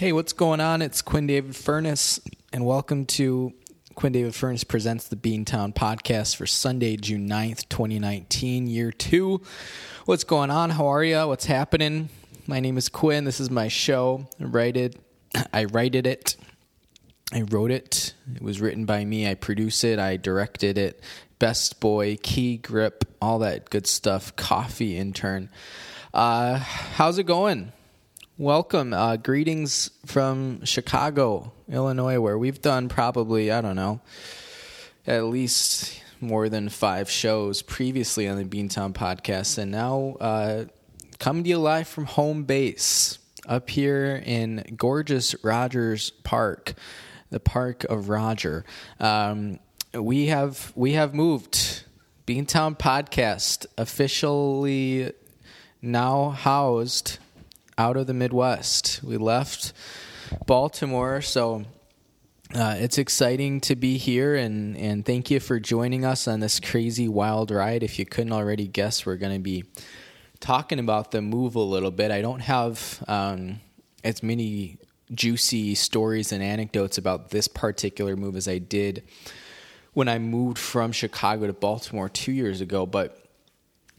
Hey, what's going on? It's Quinn David Furness, and welcome to Quinn David Furness Presents the Beantown Podcast for Sunday, June 9th, 2019, year two. What's going on? How are you? What's happening? My name is Quinn. This is my show. I write it. I write it. I wrote it. It was written by me. I produce it. I directed it. Best boy, key grip, all that good stuff. Coffee intern. Uh, how's it going? Welcome. Uh, greetings from Chicago, Illinois, where we've done probably, I don't know, at least more than five shows previously on the Beantown podcast. And now uh, coming to you live from home base up here in gorgeous Rogers Park, the Park of Roger. Um, we have we have moved. Beantown podcast officially now housed out of the Midwest. We left Baltimore, so uh, it's exciting to be here, and, and thank you for joining us on this crazy wild ride. If you couldn't already guess, we're going to be talking about the move a little bit. I don't have um, as many juicy stories and anecdotes about this particular move as I did when I moved from Chicago to Baltimore two years ago, but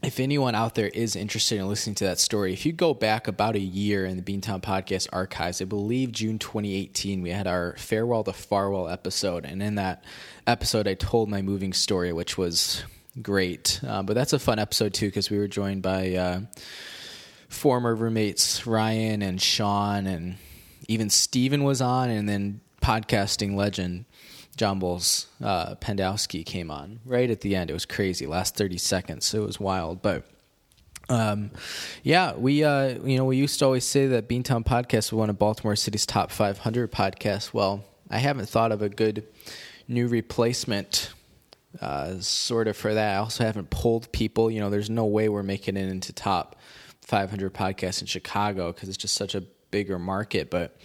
if anyone out there is interested in listening to that story, if you go back about a year in the Beantown Podcast archives, I believe June 2018, we had our Farewell to Farwell episode. And in that episode, I told my moving story, which was great. Uh, but that's a fun episode, too, because we were joined by uh, former roommates Ryan and Sean, and even Steven was on, and then podcasting legend John Bowles uh, Pendowski came on right at the end. It was crazy. Last thirty seconds, So it was wild. But um, yeah, we uh, you know we used to always say that Beantown Podcast was one of Baltimore City's top 500 podcasts. Well, I haven't thought of a good new replacement. Uh, sort of for that. I also haven't pulled people. You know, there's no way we're making it into top 500 podcasts in Chicago because it's just such a bigger market. But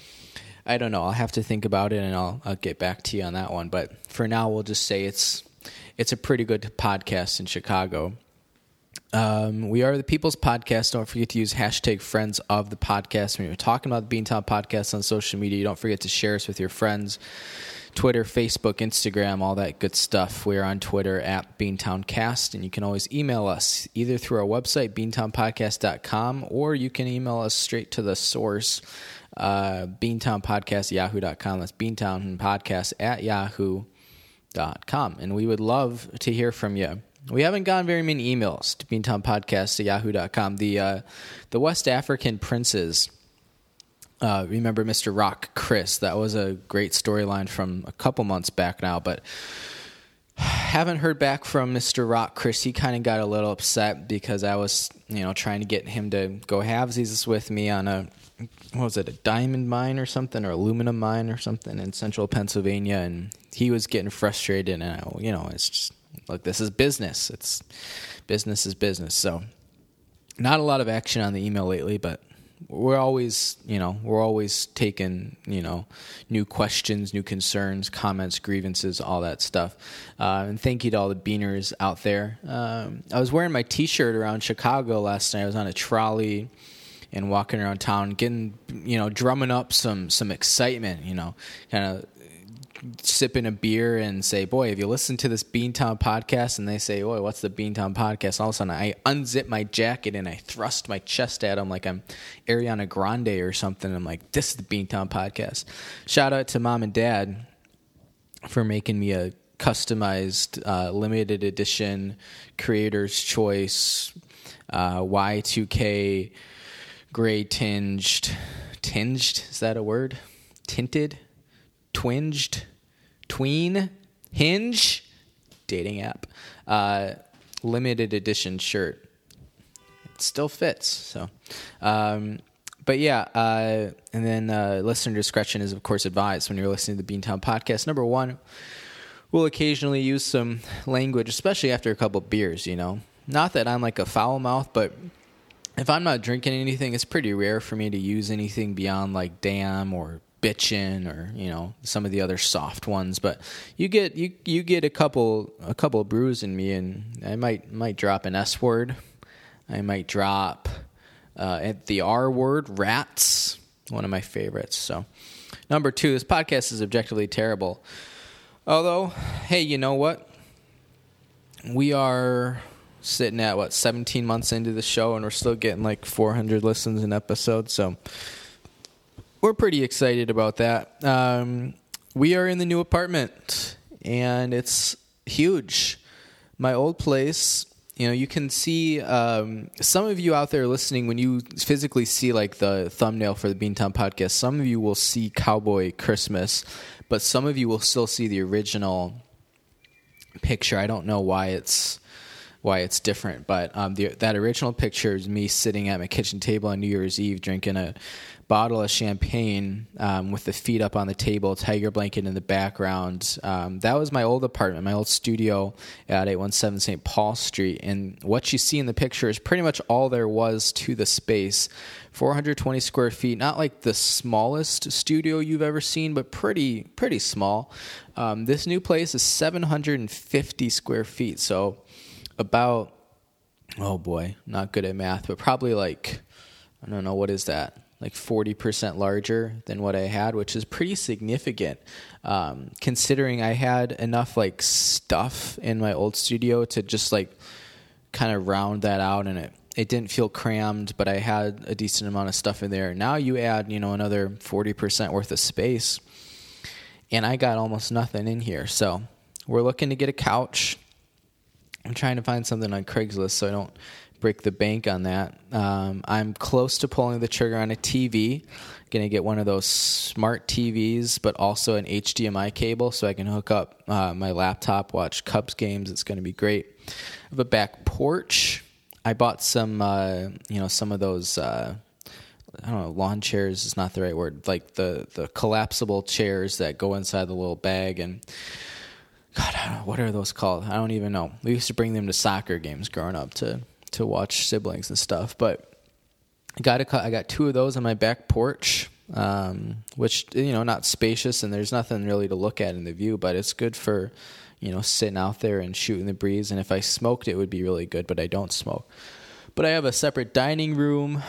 I don't know. I'll have to think about it and I'll I'll get back to you on that one. But for now, we'll just say it's it's a pretty good podcast in Chicago. Um, we are the People's Podcast. Don't forget to use hashtag friends of the podcast. When you're talking about the Beantown Podcast on social media, don't forget to share us with your friends. Twitter, Facebook, Instagram, all that good stuff. We're on Twitter at BeantownCast, and you can always email us either through our website, beantownpodcast.com, or you can email us straight to the source, uh, Beantown Podcast, yahoo.com. That's Beantown Podcast at yahoo.com. And we would love to hear from you. We haven't gotten very many emails to Beantown Podcast at yahoo.com. The, uh, the West African princes, uh, remember Mr. Rock Chris? That was a great storyline from a couple months back now, but haven't heard back from Mr. Rock Chris. He kind of got a little upset because I was, you know, trying to get him to go halvesies with me on a what was it, a diamond mine or something, or aluminum mine or something in central Pennsylvania, and he was getting frustrated. And I, you know, it's just look, this is business. It's business is business. So, not a lot of action on the email lately, but we're always, you know, we're always taking, you know, new questions, new concerns, comments, grievances, all that stuff. Uh, and thank you to all the beaners out there. Um, I was wearing my T-shirt around Chicago last night. I was on a trolley and walking around town, getting you know, drumming up some some excitement. You know, kind of sipping a beer and say, "Boy, if you listen to this Beantown podcast," and they say, "Boy, what's the Beantown podcast?" All of a sudden, I unzip my jacket and I thrust my chest at them like I'm Ariana Grande or something. I'm like, "This is the Beantown podcast." Shout out to mom and dad for making me a customized, uh, limited edition, creator's choice uh, Y2K gray tinged, tinged is that a word? Tinted, twinged, tween, hinge, dating app, uh, limited edition shirt. It still fits. So, um, but yeah, uh, and then uh, listener discretion is of course advised when you're listening to the Beantown podcast. Number one, we'll occasionally use some language, especially after a couple beers. You know, not that I'm like a foul mouth, but if I'm not drinking anything, it's pretty rare for me to use anything beyond like damn or bitchin or you know some of the other soft ones. But you get you you get a couple a couple of brews in me, and I might might drop an S word. I might drop uh, the R word, rats. one of my favorites. So, number two, this podcast is objectively terrible. Although, hey, you know what? We are sitting at what 17 months into the show, and we're still getting like 400 listens an episode. So, we're pretty excited about that. Um, we are in the new apartment, and it's huge. My old place you know you can see um, some of you out there listening when you physically see like the thumbnail for the beantown podcast some of you will see cowboy christmas but some of you will still see the original picture i don't know why it's why it's different but um, the, that original picture is me sitting at my kitchen table on new year's eve drinking a bottle of champagne um, with the feet up on the table, tiger blanket in the background. Um, that was my old apartment, my old studio at 817 St. Paul Street. And what you see in the picture is pretty much all there was to the space 420 square feet, not like the smallest studio you've ever seen, but pretty, pretty small. Um, this new place is 750 square feet. So about, oh boy, not good at math, but probably like, I don't know, what is that? like 40% larger than what I had, which is pretty significant. Um, considering I had enough like stuff in my old studio to just like kind of round that out and it it didn't feel crammed, but I had a decent amount of stuff in there. Now you add, you know, another 40% worth of space and I got almost nothing in here. So, we're looking to get a couch. I'm trying to find something on Craigslist so I don't break the bank on that. Um, I'm close to pulling the trigger on a TV. Going to get one of those smart TVs, but also an HDMI cable so I can hook up uh, my laptop, watch Cubs games. It's going to be great. I have a back porch. I bought some, uh, you know, some of those. Uh, I don't know, lawn chairs is not the right word. Like the the collapsible chairs that go inside the little bag and. God, know, what are those called? I don't even know. We used to bring them to soccer games growing up to to watch siblings and stuff. But I got a, I got two of those on my back porch, um, which you know not spacious and there's nothing really to look at in the view, but it's good for you know sitting out there and shooting the breeze. And if I smoked, it would be really good, but I don't smoke. But I have a separate dining room.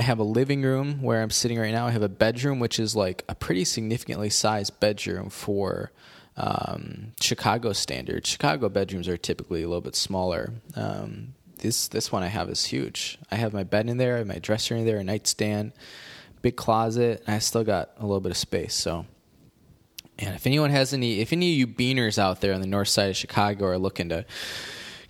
I have a living room where I'm sitting right now. I have a bedroom, which is like a pretty significantly sized bedroom for um, Chicago standard. Chicago bedrooms are typically a little bit smaller. Um, this this one I have is huge. I have my bed in there, my dresser in there, a nightstand, big closet, and I still got a little bit of space. So, and if anyone has any, if any of you beaners out there on the north side of Chicago are looking to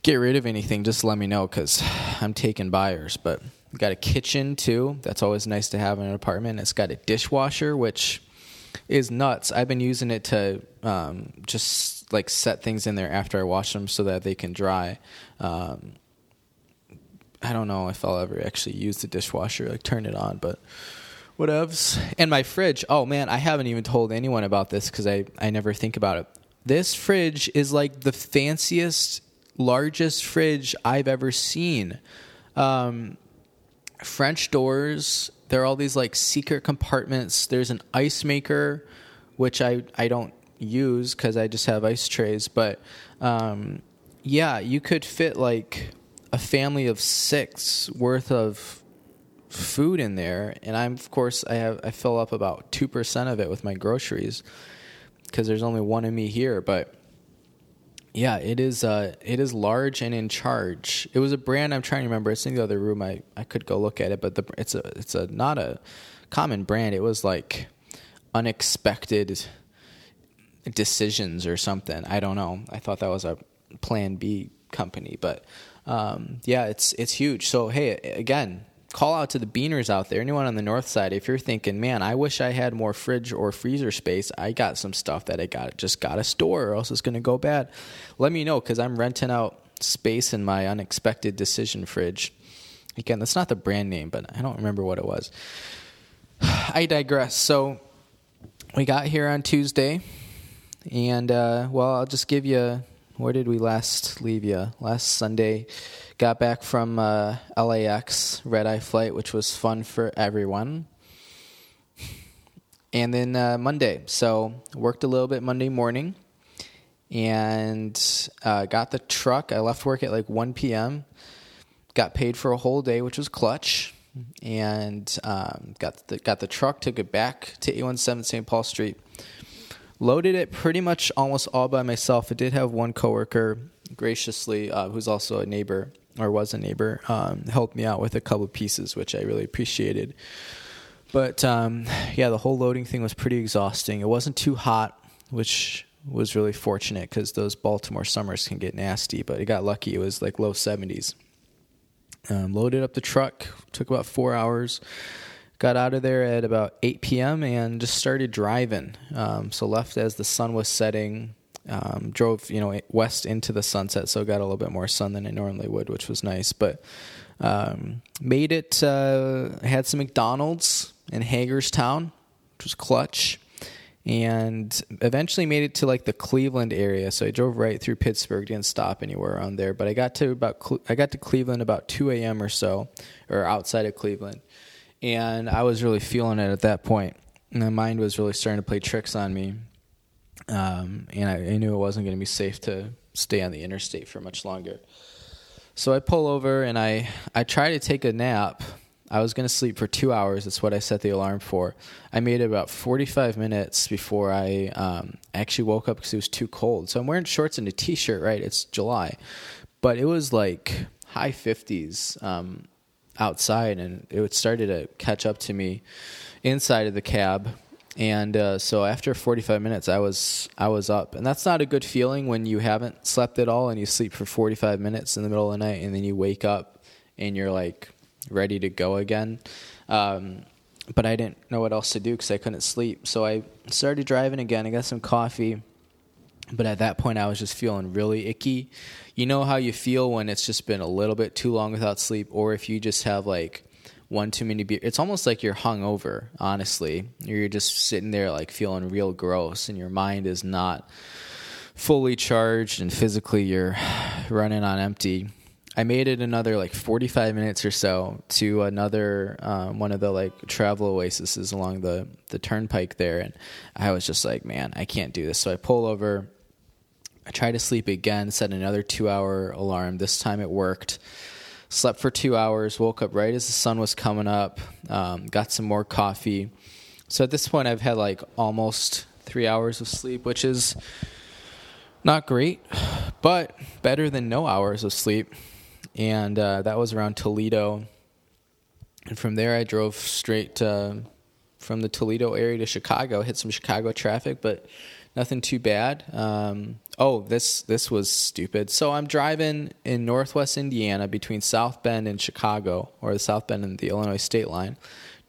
get rid of anything, just let me know because I'm taking buyers. But got a kitchen too. That's always nice to have in an apartment. It's got a dishwasher, which is nuts. I've been using it to um, just like set things in there after I wash them so that they can dry. Um, I don't know if I'll ever actually use the dishwasher, like turn it on, but whatevs. And my fridge. Oh man, I haven't even told anyone about this because I, I never think about it. This fridge is like the fanciest, largest fridge I've ever seen. Um, French doors. There are all these like secret compartments. There's an ice maker, which I, I don't use because I just have ice trays. But um, yeah, you could fit like a family of six worth of food in there, and I'm of course I have I fill up about two percent of it with my groceries because there's only one of me here, but. Yeah, it is. Uh, it is large and in charge. It was a brand I'm trying to remember. It's in the other room. I, I could go look at it, but the, it's a it's a not a common brand. It was like unexpected decisions or something. I don't know. I thought that was a Plan B company, but um, yeah, it's it's huge. So hey, again, call out to the beaners out there. Anyone on the north side, if you're thinking, man, I wish I had more fridge or freezer space. I got some stuff that I got just got a store, or else it's going to go bad. Let me know because I'm renting out space in my unexpected decision fridge. Again, that's not the brand name, but I don't remember what it was. I digress. So we got here on Tuesday, and uh, well, I'll just give you where did we last leave you? Last Sunday, got back from uh, LAX red eye flight, which was fun for everyone. And then uh, Monday, so worked a little bit Monday morning, and uh, got the truck. I left work at like 1 p.m. Got paid for a whole day, which was clutch. and um, got the got the truck, took it back to 817 St. Paul Street. Loaded it pretty much almost all by myself. I did have one coworker graciously, uh, who's also a neighbor or was a neighbor, um, helped me out with a couple pieces, which I really appreciated. But um, yeah, the whole loading thing was pretty exhausting. It wasn't too hot, which was really fortunate because those Baltimore summers can get nasty. But it got lucky; it was like low 70s. Um, loaded up the truck, took about four hours. Got out of there at about 8 p.m. and just started driving. Um, so left as the sun was setting. Um, drove you know west into the sunset, so got a little bit more sun than I normally would, which was nice. But um, made it. Uh, had some McDonald's in Hagerstown, which was clutch and eventually made it to like the Cleveland area. So I drove right through Pittsburgh, didn't stop anywhere around there. But I got to about I got to Cleveland about two a.m. or so, or outside of Cleveland, and I was really feeling it at that point. My mind was really starting to play tricks on me, um, and I, I knew it wasn't going to be safe to stay on the interstate for much longer. So I pull over and I I try to take a nap I was going to sleep for two hours. That's what I set the alarm for. I made it about 45 minutes before I um, actually woke up because it was too cold. So I'm wearing shorts and a t shirt, right? It's July. But it was like high 50s um, outside, and it started to catch up to me inside of the cab. And uh, so after 45 minutes, I was I was up, and that's not a good feeling when you haven't slept at all and you sleep for 45 minutes in the middle of the night, and then you wake up and you're like ready to go again. Um, but I didn't know what else to do because I couldn't sleep. So I started driving again. I got some coffee. But at that point, I was just feeling really icky. You know how you feel when it's just been a little bit too long without sleep, or if you just have like one too many beers. It's almost like you're hungover, honestly. You're just sitting there like feeling real gross, and your mind is not fully charged, and physically you're running on empty. I made it another like 45 minutes or so to another um, one of the like travel oases along the the turnpike there, and I was just like, man, I can't do this. So I pull over. I try to sleep again. Set another two hour alarm. This time it worked. Slept for two hours. Woke up right as the sun was coming up. Um, got some more coffee. So at this point, I've had like almost three hours of sleep, which is not great, but better than no hours of sleep and uh, that was around Toledo. And from there, I drove straight from the Toledo area to Chicago. Hit some Chicago traffic, but nothing too bad. Um, oh, this this was stupid. So I'm driving in Northwest Indiana between South Bend and Chicago, or the South Bend and the Illinois state line,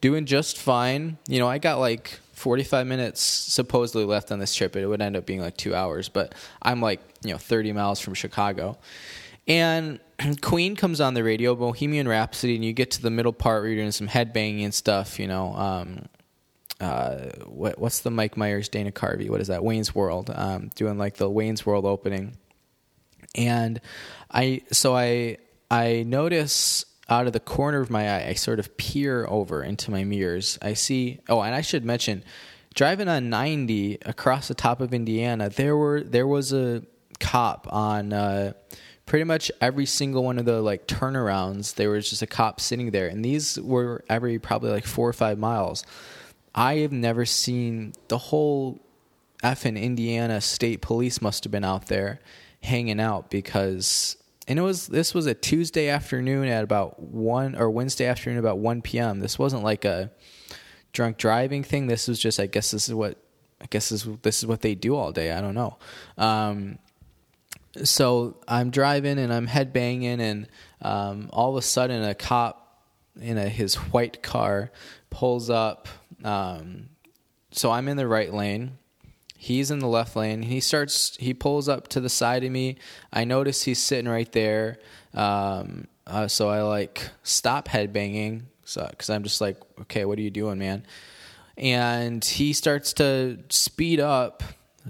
doing just fine. You know, I got like 45 minutes supposedly left on this trip. It would end up being like two hours, but I'm like you know 30 miles from Chicago, and Queen comes on the radio, Bohemian Rhapsody, and you get to the middle part where you're doing some headbanging and stuff. You know, um, uh, what, what's the Mike Myers, Dana Carvey? What is that? Wayne's World. Um, doing like the Wayne's World opening, and I so I I notice out of the corner of my eye, I sort of peer over into my mirrors. I see. Oh, and I should mention, driving on 90 across the top of Indiana, there were there was a cop on. Uh, pretty much every single one of the like turnarounds, there was just a cop sitting there, and these were every probably like four or five miles. I have never seen the whole effing Indiana State Police must have been out there hanging out because and it was this was a Tuesday afternoon at about one or Wednesday afternoon about one p.m. This wasn't like a drunk driving thing. This was just I guess this is what I guess this this is what they do all day. I don't know. Um, so I'm driving and I'm headbanging, and um, all of a sudden a cop in a, his white car pulls up. Um, so I'm in the right lane. He's in the left lane. He starts. He pulls up to the side of me. I notice he's sitting right there. Um, uh, so I like stop headbanging. So because I'm just like, okay, what are you doing, man? And he starts to speed up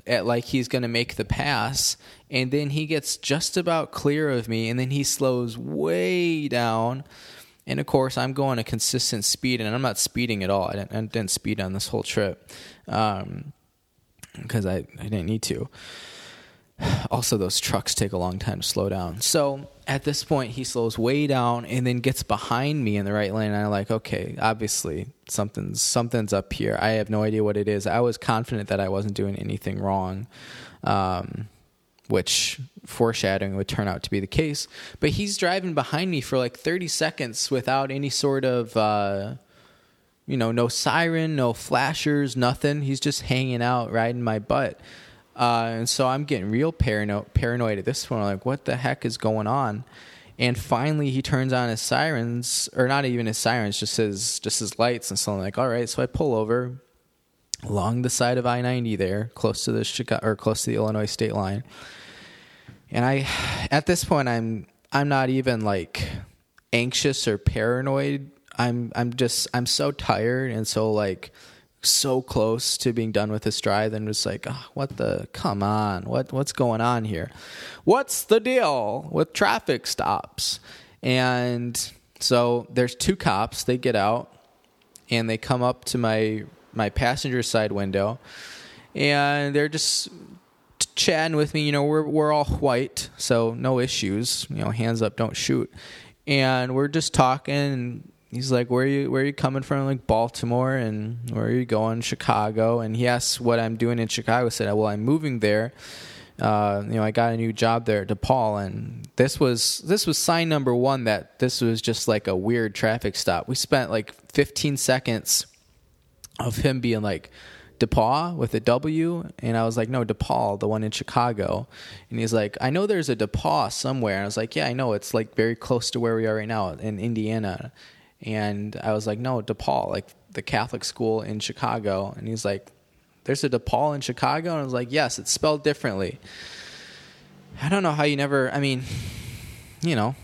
at like he's going to make the pass and then he gets just about clear of me and then he slows way down and of course i'm going a consistent speed and i'm not speeding at all i didn't, I didn't speed on this whole trip because um, I, I didn't need to also those trucks take a long time to slow down. So at this point, he slows way down and then gets behind me in the right lane. And I'm like, okay, obviously something's something's up here. I have no idea what it is. I was confident that I wasn't doing anything wrong, um, which foreshadowing would turn out to be the case. But he's driving behind me for like 30 seconds without any sort of. Uh, you know, no siren, no flashers, nothing. He's just hanging out, riding my butt. Uh, and so I'm getting real paranoid, paranoid at this point. I'm like, what the heck is going on? And finally, he turns on his sirens, or not even his sirens, just his just his lights. And so I'm like, all right. So I pull over along the side of I-90 there, close to the Chicago or close to the Illinois state line. And I, at this point, I'm I'm not even like anxious or paranoid. I'm I'm just I'm so tired and so like so close to being done with this drive and was like, oh, what the come on, what what's going on here? What's the deal with traffic stops? And so there's two cops, they get out and they come up to my my passenger side window and they're just chatting with me, you know, we're we're all white, so no issues, you know, hands up, don't shoot. And we're just talking he's like, "Where are you? Where you coming from? Like Baltimore, and where are you going? Chicago." And he asks what I'm doing in Chicago. I said, "Well, I'm moving there. Uh, you know, I got a new job there at DePaul, and this was this was sign number one that this was just like a weird traffic stop. We spent like 15 seconds of him being like." DePauw with a W, and I was like, no, DePaul, the one in Chicago. And he's like, I know there's a DePaul somewhere. And I was like, yeah, I know. It's like very close to where we are right now in Indiana. And I was like, no, DePaul, like the Catholic school in Chicago. And he's like, there's a DePaul in Chicago? And I was like, yes, it's spelled differently. I don't know how you never, I mean, you know,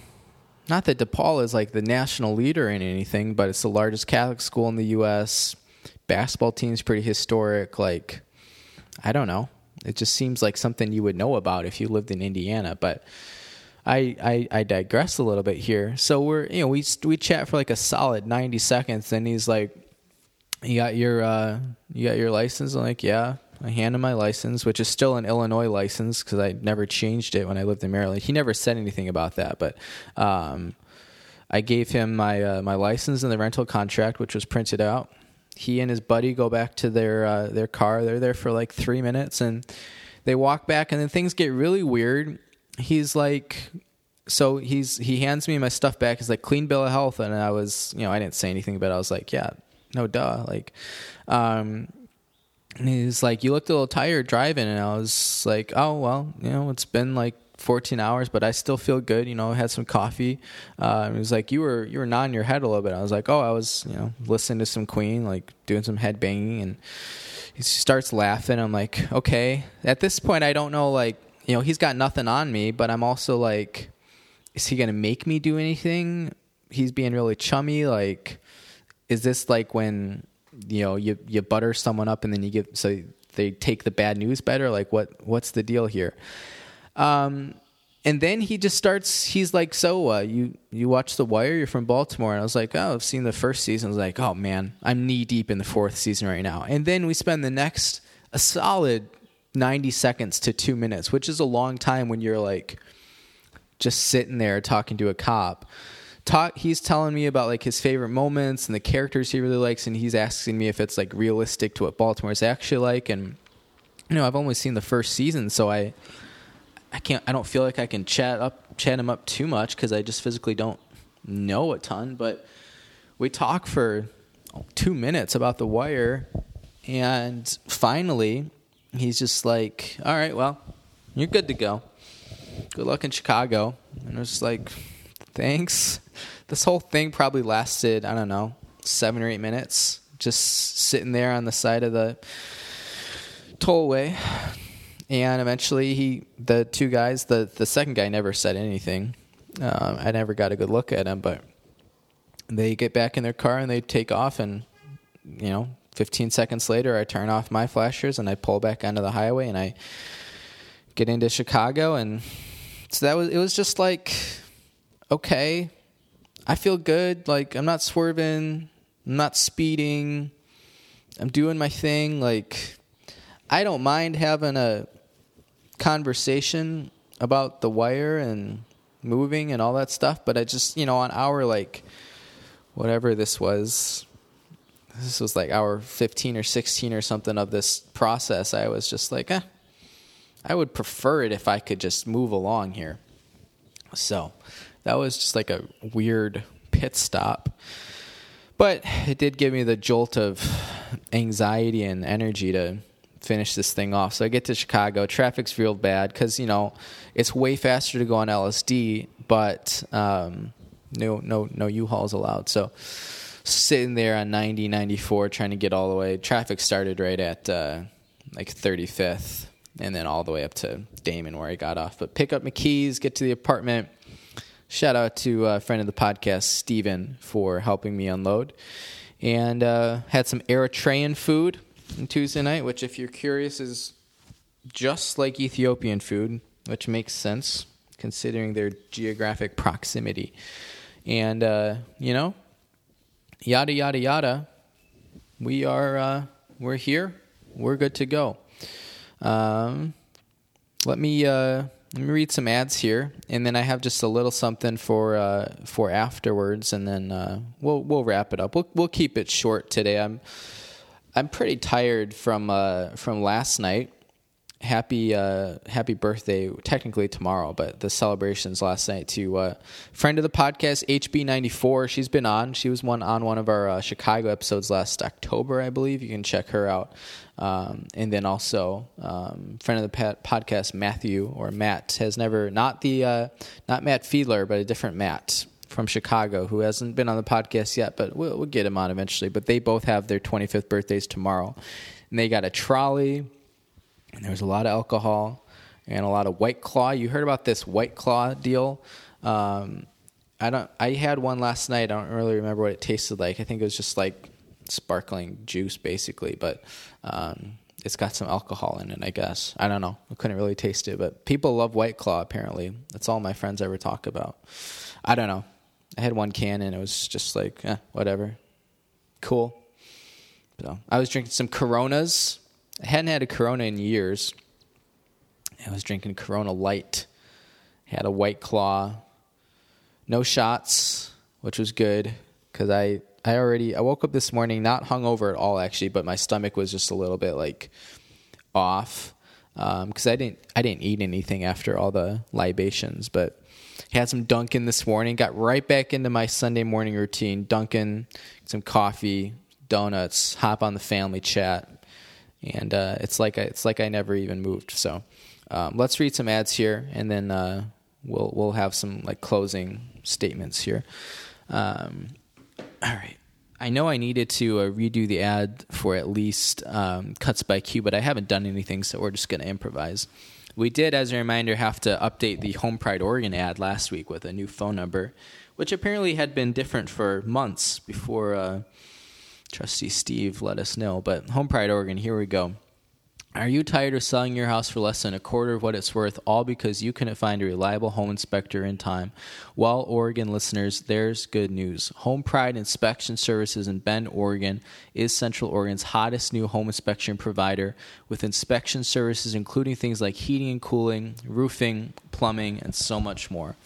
not that DePaul is like the national leader in anything, but it's the largest Catholic school in the U.S. Basketball team's pretty historic. Like, I don't know. It just seems like something you would know about if you lived in Indiana. But I, I, I digress a little bit here. So we're you know we we chat for like a solid ninety seconds, and he's like, "You got your uh, you got your license?" I'm like, "Yeah." I hand him my license, which is still an Illinois license because I never changed it when I lived in Maryland. He never said anything about that, but um, I gave him my uh, my license and the rental contract, which was printed out. He and his buddy go back to their uh, their car. They're there for like three minutes, and they walk back, and then things get really weird he's like so he's he hands me my stuff back. He's like clean bill of health, and I was you know I didn't say anything, but I was like yeah, no duh, like, um, and he's like you looked a little tired driving, and I was like oh well you know it's been like 14 hours, but I still feel good. You know, had some coffee. Uh, he was like, you were you were nodding your head a little bit. I was like, oh, I was you know listening to some Queen, like doing some head banging, and he starts laughing. I'm like, okay. At this point, I don't know like you know, he's got nothing on me, but I'm also like, is he going to make me do anything? He's being really chummy. Like, is this like when, you know, you, you butter someone up and then you give, so they take the bad news better? Like, what, what's the deal here? Um, and then he just starts he's like so uh, you you watch the wire you're from baltimore and i was like oh i've seen the first season i was like oh man i'm knee deep in the fourth season right now and then we spend the next a solid 90 seconds to two minutes, which is a long time when you're like just sitting there talking to a cop. Talk, he's telling me about like his favorite moments and the characters he really likes, and he's asking me if it's like realistic to what Baltimore is actually like. And you know, I've only seen the first season, so I I can't I don't feel like I can chat up chat him up too much because I just physically don't know a ton. But we talk for two minutes about the wire, and finally he's just like, all right, well, you're good to go. Good luck in Chicago. And I was like, thanks. This whole thing probably lasted, I don't know, seven or eight minutes, just sitting there on the side of the tollway. And eventually, he, the two guys, the the second guy never said anything. Um, I never got a good look at him, but they get back in their car and they take off, and you know, 15 seconds later, I turn off my flashers and I pull back onto the highway and I get into Chicago. And so that was, it was just like, okay, I feel good. Like, I'm not swerving, I'm not speeding, I'm doing my thing. Like, I don't mind having a conversation about the wire and moving and all that stuff, but I just, you know, on our like whatever this was, this was like hour 15 or 16 or something of this process, I was just like, eh, I would prefer it if I could just move along here. So that was just like a weird pit stop. But it did give me the jolt of anxiety and energy to finish this thing off. So I get to Chicago. Traffic's real bad because, you know, it's way faster to go on LSD, but um, no, no, no U-Hauls allowed. So sitting there on 90, 94, trying to get all the way. Traffic started right at uh, like 35th and then all the way up to Damen where I got off. But pick up my keys, get to the apartment. Shout out to a friend of the podcast, Steven, for helping me unload. And uh, had some Eritrean food Tuesday night, which, if you're curious, is just like Ethiopian food, which makes sense considering their geographic proximity. And, uh, you know, yada, yada, yada. We are, uh, we're here. We're good to go. Um, let me uh, let me read some ads here, and then I have just a little something for uh, for afterwards, and then uh, we'll we'll wrap it up. We'll we'll keep it short today. I'm I'm pretty tired from uh, from last night. Happy uh, happy birthday technically tomorrow but the celebrations last night to uh, friend of the podcast hb94 she's been on. She was one on one of our uh, chicago episodes last october i believe. You can check her out. Um, and then also um, friend of the podcast matthew or matt has never not the uh, not matt fiedler but a different matt from Chicago who hasn't been on the podcast yet, but we'll, we'll get him on eventually. But they both have their 25th birthdays tomorrow. And they got a trolley and there was a lot of alcohol and a lot of White Claw. You heard about this White Claw deal? Um, I don't. I had one last night. I don't really remember what it tasted like. I think it was just like sparkling juice, basically. But um, it's got some alcohol in it. I guess. I don't know. I couldn't really taste it, but people love White Claw. Apparently, that's all my friends ever talk about. I don't know. I had one can and it was just like eh, whatever, cool. So I was drinking some Coronas I hadn't had a Corona in years. I was drinking Corona Light. I Had a White Claw. No shots, which was good because I I already I woke up this morning not hungover at all actually, but my stomach was just a little bit like off because um, I didn't I didn't eat anything after all the libations, but had some Dunkin' this morning. Got right back into my Sunday morning routine. Dunkin', some coffee, donuts, hop on the family chat, and uh, it's like I, it's like I never even moved. So um, let's read some ads here, and then uh, we'll we'll have some like closing statements here. Um, all right. I know I needed to uh, redo the ad for at least um, cuts by Q, but I haven't done anything, so we're just going to improvise. We did, as a reminder, have to update the Home Pride Oregon ad last week with a new phone number, which apparently had been different for months before uh, Trustee Steve let us know. But Home Pride Oregon, here we go. Are you tired of selling your house for less than a quarter of what it's worth, all because you couldn't find a reliable home inspector in time? Well, Oregon listeners, there's good news. Home Pride Inspection Services in Bend, Oregon is Central Oregon's hottest new home inspection provider with inspection services including things like heating and cooling, roofing, plumbing, and so much more.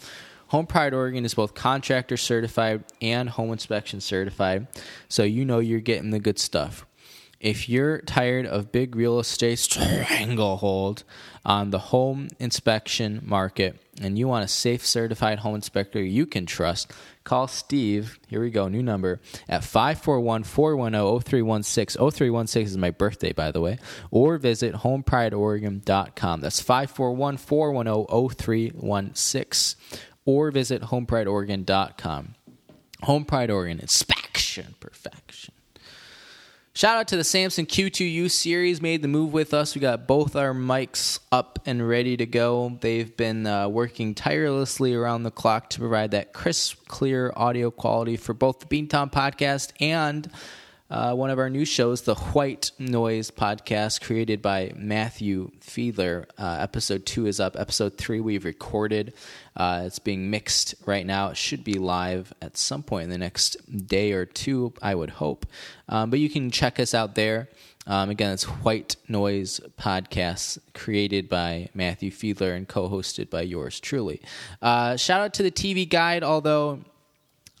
Home Pride Oregon is both contractor certified and home inspection certified, so you know you're getting the good stuff. If you're tired of big real estate stranglehold on the home inspection market and you want a safe certified home inspector you can trust, call Steve. Here we go, new number at 541 410 0316. 0316 is my birthday, by the way. Or visit homeprideoregon.com. That's 541 410 0316 or visit homeprideoregon.com. Home Pride Oregon, inspection perfection. Shout out to the Samson Q2U series, made the move with us. We got both our mics up and ready to go. They've been uh, working tirelessly around the clock to provide that crisp, clear audio quality for both the Beantown podcast and uh, one of our new shows, the White Noise podcast, created by Matthew Fiedler. Uh, episode two is up. Episode three we've recorded. Uh, it's being mixed right now. It should be live at some point in the next day or two, I would hope. Um, but you can check us out there. Um, again, it's White Noise Podcast, created by Matthew Fiedler and co-hosted by yours truly. Uh, shout out to the TV Guide, although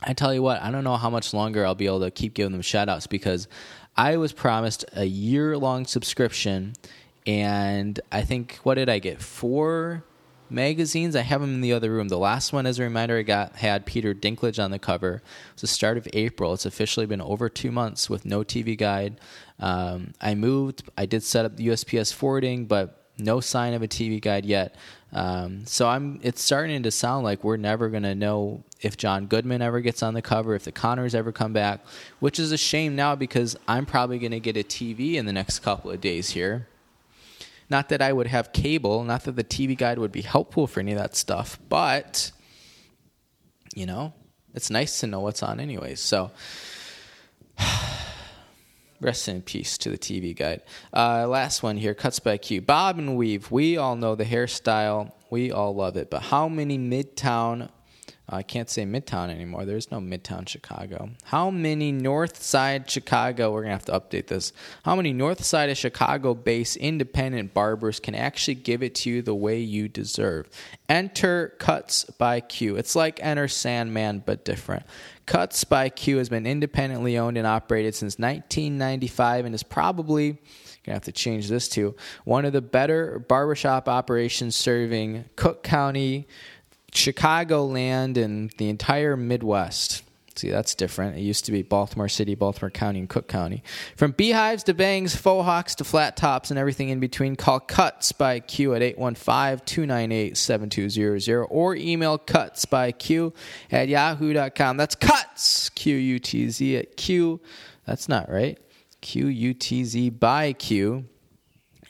I tell you what, I don't know how much longer I'll be able to keep giving them shout outs because I was promised a year long subscription, and I think, what did I get? Four magazines. I have them in the other room. The last one, as a reminder, I got had Peter Dinklage on the cover. It was the start of April. It's officially been over two months with no TV guide. Um, I moved. I did set up the USPS forwarding, but no sign of a TV guide yet. Um, so I'm. It's starting to sound like we're never going to know if John Goodman ever gets on the cover, if the Connors ever come back, which is a shame now because I'm probably going to get a TV in the next couple of days here. Not that I would have cable, not that the TV guide would be helpful for any of that stuff, but you know, it's nice to know what's on anyways. So rest in peace to the TV guide. Uh, last one here, cuts by Q. Bob and weave. We all know the hairstyle. We all love it. But how many midtown I can't say Midtown anymore. There's no Midtown Chicago. How many North Side Chicago? We're gonna have to update this. How many North Side of Chicago-based independent barbers can actually give it to you the way you deserve? Enter Cuts by Q. It's like Enter Sandman, but different. Cuts by Q has been independently owned and operated since 1995 and is probably gonna have to change this to one of the better barbershop operations serving Cook County. Chicagoland and the entire Midwest. See, that's different. It used to be Baltimore City, Baltimore County, and Cook County. From beehives to bangs, faux hawks to flat tops, and everything in between, call Cuts by Q at 815 298 7200 or email Cuts by Q at yahoo.com. That's Cuts, Q U T Z at Q. That's not right. Q U T Z by Q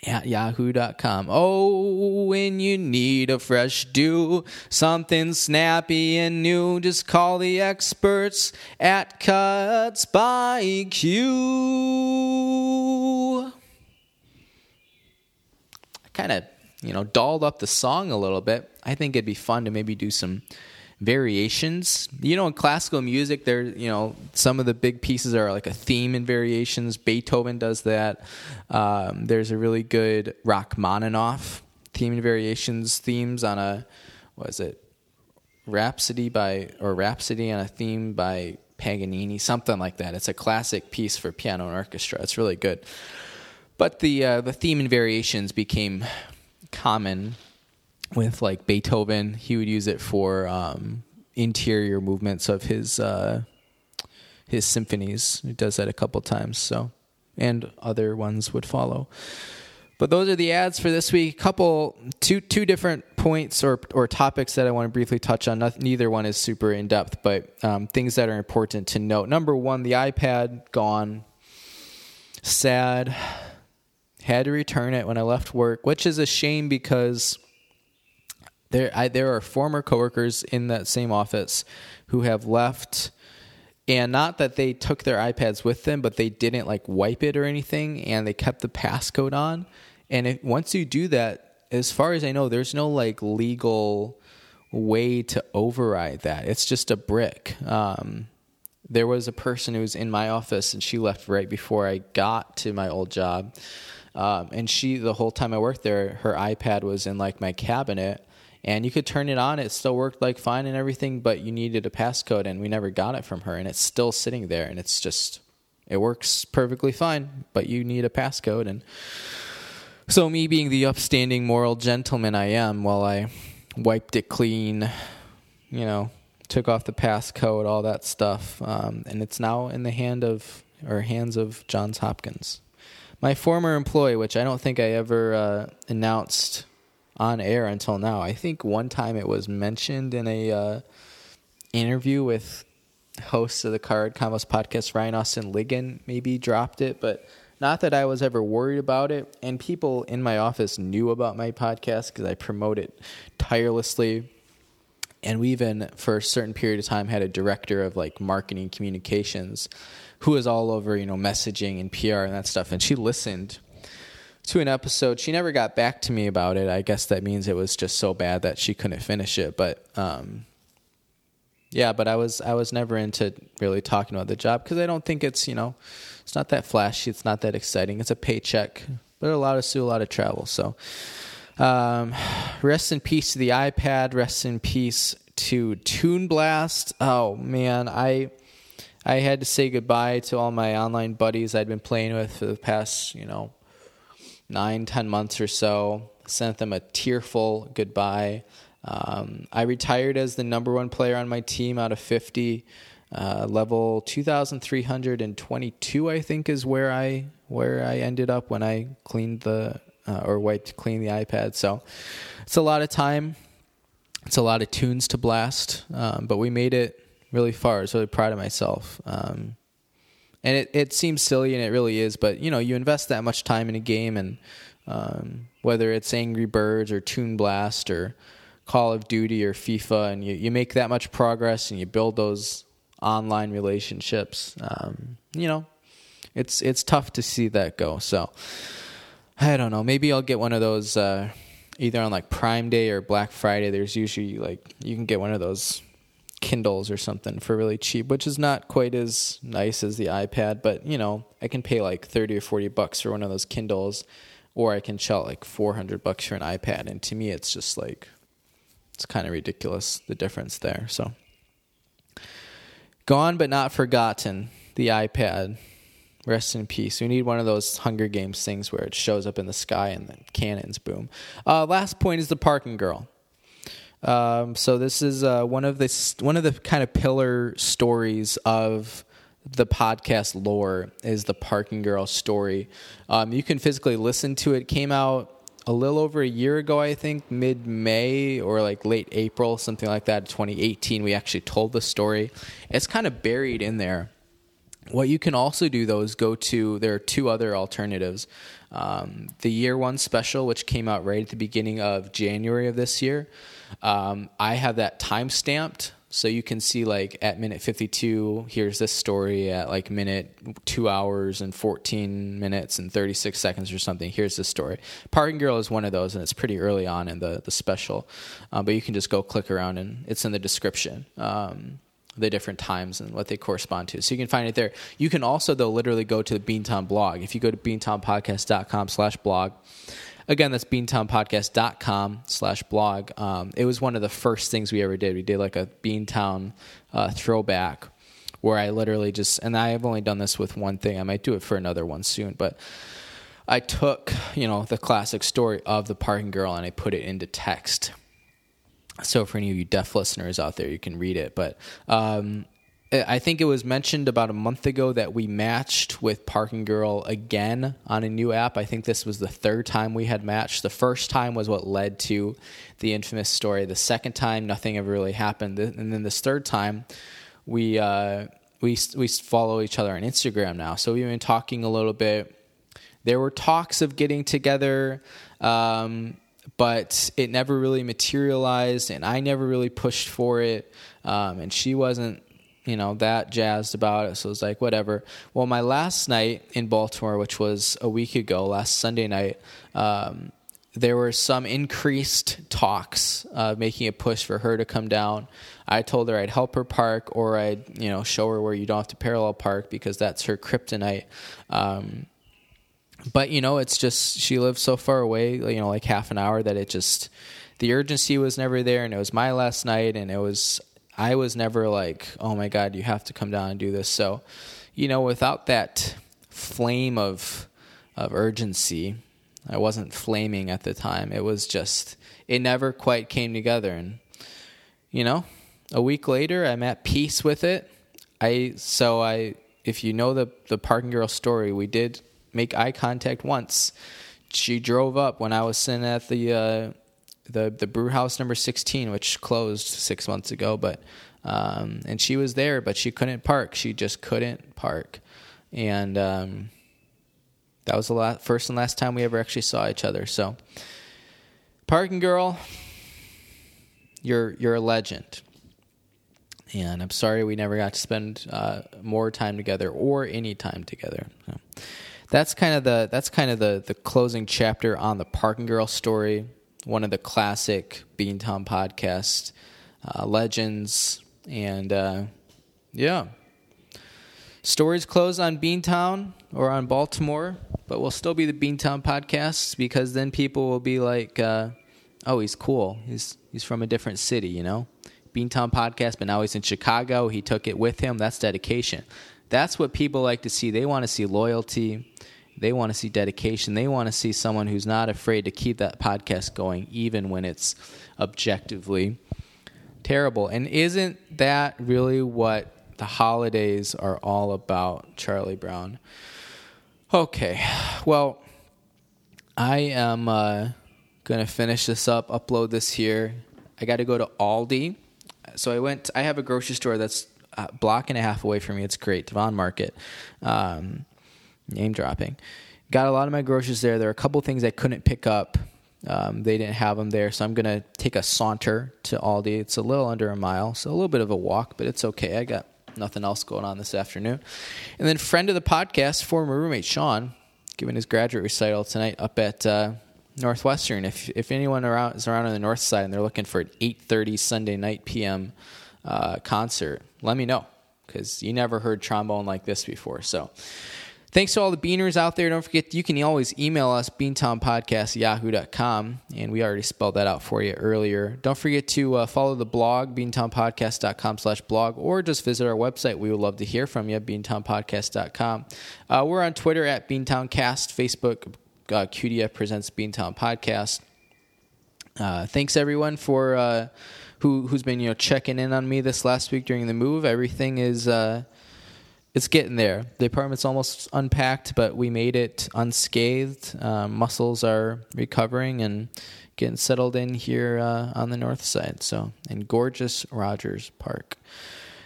at yahoo.com. Oh, when you need a fresh do, something snappy and new, just call the experts at Cuts by Q. I kind of, you know, dolled up the song a little bit. I think it'd be fun to maybe do some variations. You know, in classical music, there, you know, some of the big pieces are like a theme and variations. Beethoven does that. Um, there's a really good Rachmaninoff theme and variations themes on a, what is it, Rhapsody by, or Rhapsody on a theme by Paganini, something like that. It's a classic piece for piano and orchestra. It's really good. But the uh, the theme and variations became common with like Beethoven. He would use it for um, interior movements of his uh, his symphonies. He does that a couple times. So, and other ones would follow. But those are the ads for this week. Couple two two different points or or topics that I want to briefly touch on. neither one is super in depth, but um, things that are important to note. Number one, the iPad gone. Sad. Had to return it when I left work, which is a shame because there I, there are former coworkers in that same office who have left and not that they took their iPads with them, but they didn't like wipe it or anything, and they kept the passcode on. And if, once you do that, as far as I know, there's no like legal way to override that. It's just a brick. Um, there was a person who was in my office, and she left right before I got to my old job. Um, and she, the whole time I worked there, her iPad was in like my cabinet and you could turn it on. It still worked like fine and everything, but you needed a passcode, and we never got it from her, and it's still sitting there, and it's just it works perfectly fine, but you need a passcode, and so me being the upstanding moral gentleman I am, while I wiped it clean, you know, took off the passcode, all that stuff, um, and it's now in the hand of or hands of Johns Hopkins. My former employee, which I don't think I ever uh, announced on air until now. I think one time it was mentioned in a uh, interview with hosts of the Card Combos podcast, Ryan Austin Ligon, maybe dropped it, but not that I was ever worried about it. And people in my office knew about my podcast because I promote it tirelessly. And we even, for a certain period of time, had a director of like marketing communications who was all over, you know, messaging and PR and that stuff. And she listened to an episode. She never got back to me about it. I guess that means it was just so bad that she couldn't finish it. But um, yeah, but I was I was never into really talking about the job because I don't think it's you know it's not that flashy, it's not that exciting. It's a paycheck, but it allowed us to do a lot of travel. So, um, rest in peace to the iPad. Rest in peace to Toon Blast. Oh man, I I had to say goodbye to all my online buddies I'd been playing with for the past you know nine ten months or so. Sent them a tearful goodbye. Um, I retired as the number one player on my team out of 50. Uh, level 2,322, I think, is where I where I ended up when I cleaned the uh, or wiped clean the iPad. So it's a lot of time. It's a lot of tunes to blast, um, but we made it really far. I was really proud of myself. Um, and it, it seems silly, and it really is. But you know, you invest that much time in a game, and um, whether it's Angry Birds or Toon Blast or Call of Duty or FIFA, and you, you make that much progress and you build those online relationships, um, you know, it's it's tough to see that go. So I don't know. Maybe I'll get one of those uh, either on like Prime Day or Black Friday. There's usually like you can get one of those Kindles or something for really cheap, which is not quite as nice as the iPad, but you know, I can pay like 30 or 40 bucks for one of those Kindles or I can shell like 400 bucks for an iPad and to me it's just like it's kind of ridiculous the difference there. So, gone but not forgotten. The iPad, rest in peace. We need one of those Hunger Games things where it shows up in the sky and the cannons boom. Uh, last point is the parking girl. Um, so this is uh, one of the one of the kind of pillar stories of the podcast lore is the parking girl story. Um, you can physically listen to it. Came out a little over a year ago, I think, mid May or like late April, something like that, 2018, we actually told the story. It's kind of buried in there. What you can also do though is go to, there are two other alternatives. Um, the year one special, which came out right at the beginning of January of this year, um, I have that time stamped so you can see like at minute 52, here's this story at like minute 2 hours and 14 minutes and 36 seconds or something. Here's the story. Parking Girl is one of those and it's pretty early on in the the special. Uh, but you can just go click around and it's in the description. Um, the different times and what they correspond to. So you can find it there. You can also though literally go to the Beantown blog. If you go to beantownpodcast.com slash blog, again, that's beantownpodcast.com slash blog. Um, it was one of the first things we ever did. We did like a Beantown uh, throwback where I literally just, and I have only done this with one thing. I might do it for another one soon, but I took, you know, the classic story of the parking girl and I put it into text. So for any of you deaf listeners out there, you can read it. But um, I think it was mentioned about a month ago that we matched with Parking Girl again on a new app. I think this was the third time we had matched. The first time was what led to the infamous story. The second time, nothing ever really happened, and then this third time, we uh, we we follow each other on Instagram now. So we've been talking a little bit. There were talks of getting together. Um, but it never really materialized, and I never really pushed for it. Um, and she wasn't you know, that jazzed about it. So it was like, whatever. Well, my last night in Baltimore, which was a week ago, last Sunday night, um, there were some increased talks uh, making a push for her to come down. I told her I'd help her park or I'd, you know, show her where you don't have to parallel park because that's her kryptonite. Um, but, you know, it's just, she lives so far away, you know, like half an hour that it just, the urgency was never there. And it was my last night and it was, I was never like, oh my God, you have to come down and do this. So, you know, without that flame of of urgency, I wasn't flaming at the time. It was just it never quite came together and you know, a week later I'm at peace with it. I so I if you know the the parking girl story, we did make eye contact once. She drove up when I was sitting at the uh, the the brew house number 16 which closed 6 months ago but um, and she was there but she couldn't park she just couldn't park and um, that was the last, first and last time we ever actually saw each other so parking girl you're you're a legend and I'm sorry we never got to spend uh, more time together or any time together. So that's kind of the that's kind of the the closing chapter on the parking girl story one of the classic Beantown podcast uh, legends. And uh, yeah. Stories closed on Beantown or on Baltimore, but we'll still be the Beantown podcast because then people will be like, uh, "Oh, he's cool. He's he's from a different city, you know." Beantown podcast, but now he's in Chicago. He took it with him. That's dedication. That's what people like to see. They want to see loyalty. They want to see dedication. They want to see someone who's not afraid to keep that podcast going, even when it's objectively terrible. And isn't that really what the holidays are all about, Charlie Brown? Okay, well, I am uh, going to finish this up, upload this here. I got to go to Aldi. So I went, I have a grocery store that's a block and a half away from me. It's great, Devon Market. Um, name dropping. Got a lot of my groceries there. There are a couple things I couldn't pick up. Um, they didn't have them there, so I'm gonna take a saunter to Aldi. It's a little under a mile, so a little bit of a walk, but it's okay. I got nothing else going on this afternoon. And then friend of the podcast, former roommate Sean, giving his graduate recital tonight up at uh, Northwestern. If if anyone around is around on the north side and they're looking for an 8:30 Sunday night PM uh, concert, let me know because you never heard trombone like this before. So Thanks to all the beaners out there. Don't forget, you can always email us, beantownpodcast yahoo.com, and we already spelled that out for you earlier. Don't forget to uh, follow the blog, beantownpodcast.com slash blog, or just visit our website. We would love to hear from you, beantownpodcast.com. Uh, we're on Twitter at beantowncast, Facebook, uh, QDF presents Beantown Podcast. Uh, thanks, everyone, for uh, who, who's been you know checking in on me this last week during the move. Everything is uh, it's getting there. The apartment's almost unpacked, but we made it unscathed. Um, muscles are recovering and getting settled in here uh, on the north side. So, in gorgeous Rogers Park.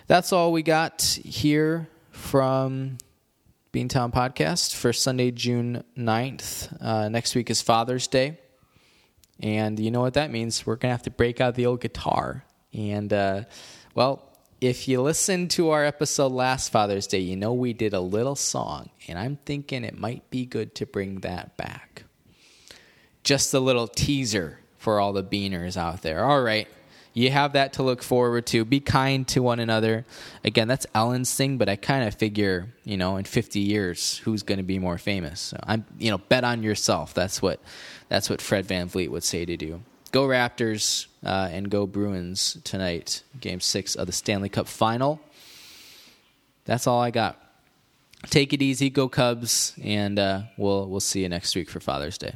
That's all we got here from Beantown Podcast for Sunday, June 9th. Uh, next week is Father's Day. And you know what that means? We're going to have to break out the old guitar. And, uh, well, if you listened to our episode last Father's Day, you know we did a little song, and I'm thinking it might be good to bring that back. Just a little teaser for all the beaners out there. All right, you have that to look forward to. Be kind to one another. Again, that's Ellen's thing, but I kind of figure, you know, in 50 years, who's going to be more famous? So I'm, you know, bet on yourself. That's what, that's what Fred VanVleet would say to do go Raptors uh, and go Bruins tonight, game six of the Stanley Cup final. That's all I got. Take it easy, go Cubs, and uh, we'll we'll see you next week for Father's Day.